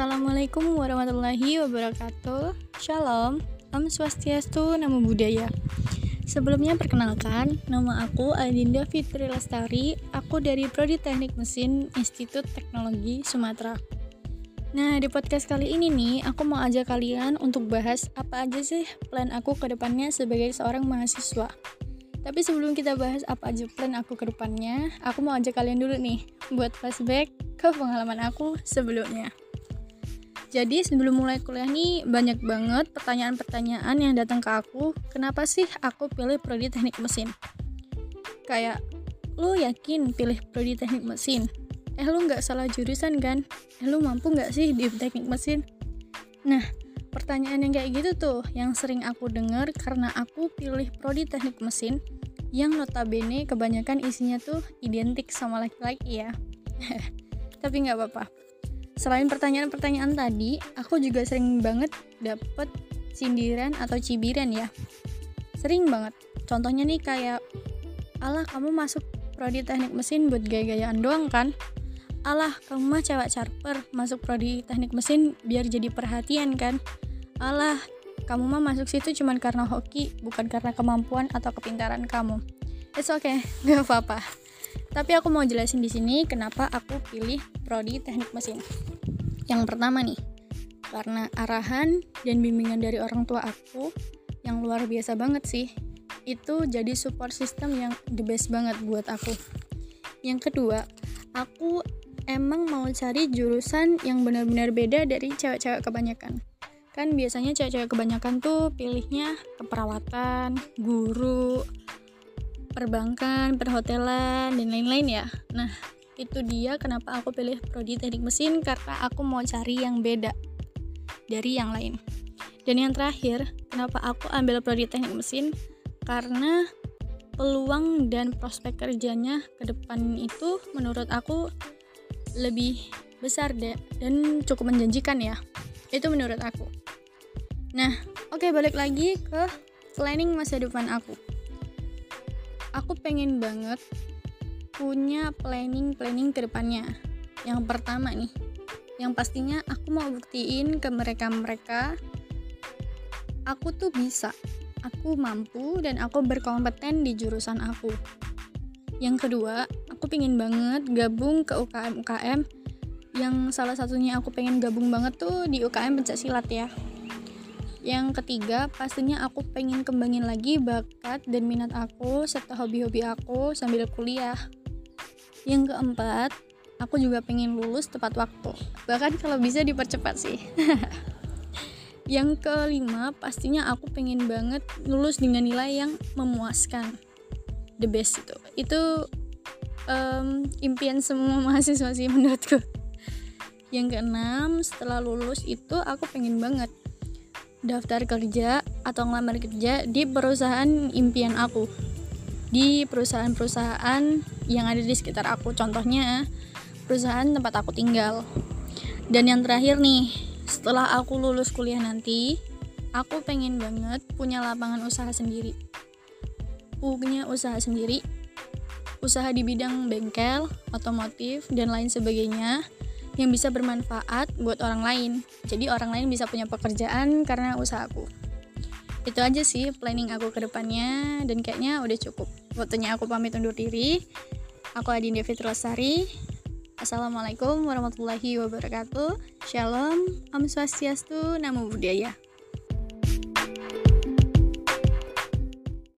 Assalamualaikum warahmatullahi wabarakatuh. Shalom, Om Swastiastu, Namo Buddhaya. Sebelumnya perkenalkan, nama aku Adinda Fitri Lestari. Aku dari Prodi Teknik Mesin Institut Teknologi Sumatera. Nah, di podcast kali ini nih, aku mau ajak kalian untuk bahas apa aja sih plan aku ke depannya sebagai seorang mahasiswa. Tapi sebelum kita bahas apa aja plan aku ke depannya, aku mau ajak kalian dulu nih buat flashback ke pengalaman aku sebelumnya. Jadi sebelum mulai kuliah nih banyak banget pertanyaan-pertanyaan yang datang ke aku, kenapa sih aku pilih prodi teknik mesin? Kayak, lu yakin pilih prodi teknik mesin? Eh lu nggak salah jurusan kan? Eh lu mampu nggak sih di teknik mesin? Nah, pertanyaan yang kayak gitu tuh yang sering aku dengar karena aku pilih prodi teknik mesin yang notabene kebanyakan isinya tuh identik sama laki-laki ya. Tapi nggak apa-apa selain pertanyaan-pertanyaan tadi, aku juga sering banget dapet sindiran atau cibiran ya. Sering banget. Contohnya nih kayak, alah kamu masuk prodi teknik mesin buat gaya-gayaan doang kan? Alah, kamu mah cewek charper, masuk prodi teknik mesin biar jadi perhatian kan? Alah, kamu mah masuk situ cuman karena hoki, bukan karena kemampuan atau kepintaran kamu. It's okay, gak apa-apa. Tapi aku mau jelasin di sini kenapa aku pilih prodi teknik mesin. Yang pertama nih, karena arahan dan bimbingan dari orang tua aku yang luar biasa banget sih. Itu jadi support system yang the best banget buat aku. Yang kedua, aku emang mau cari jurusan yang benar-benar beda dari cewek-cewek kebanyakan. Kan biasanya cewek-cewek kebanyakan tuh pilihnya keperawatan, guru, perbankan, perhotelan, dan lain-lain ya. Nah, itu dia kenapa aku pilih prodi teknik mesin karena aku mau cari yang beda dari yang lain. Dan yang terakhir, kenapa aku ambil prodi teknik mesin? Karena peluang dan prospek kerjanya ke depan itu menurut aku lebih besar deh dan cukup menjanjikan ya. Itu menurut aku. Nah, oke okay, balik lagi ke planning masa depan aku aku pengen banget punya planning-planning ke depannya. Yang pertama nih, yang pastinya aku mau buktiin ke mereka-mereka aku tuh bisa, aku mampu dan aku berkompeten di jurusan aku. Yang kedua, aku pengen banget gabung ke UKM-UKM yang salah satunya aku pengen gabung banget tuh di UKM pencak silat ya yang ketiga, pastinya aku pengen kembangin lagi bakat dan minat aku serta hobi-hobi aku sambil kuliah. Yang keempat, aku juga pengen lulus tepat waktu. Bahkan kalau bisa dipercepat sih. yang kelima, pastinya aku pengen banget lulus dengan nilai yang memuaskan. The best itu. Itu um, impian semua mahasiswa sih menurutku. Yang keenam, setelah lulus itu aku pengen banget daftar kerja atau ngelamar kerja di perusahaan impian aku. Di perusahaan-perusahaan yang ada di sekitar aku. Contohnya perusahaan tempat aku tinggal. Dan yang terakhir nih setelah aku lulus kuliah nanti aku pengen banget punya lapangan usaha sendiri. Punya usaha sendiri. Usaha di bidang bengkel, otomotif, dan lain sebagainya yang bisa bermanfaat buat orang lain. Jadi orang lain bisa punya pekerjaan karena usahaku. Itu aja sih planning aku ke depannya dan kayaknya udah cukup. Waktunya aku pamit undur diri. Aku Adinda Fitrosari. Assalamualaikum warahmatullahi wabarakatuh. Shalom, Om Swastiastu, Namo Buddhaya.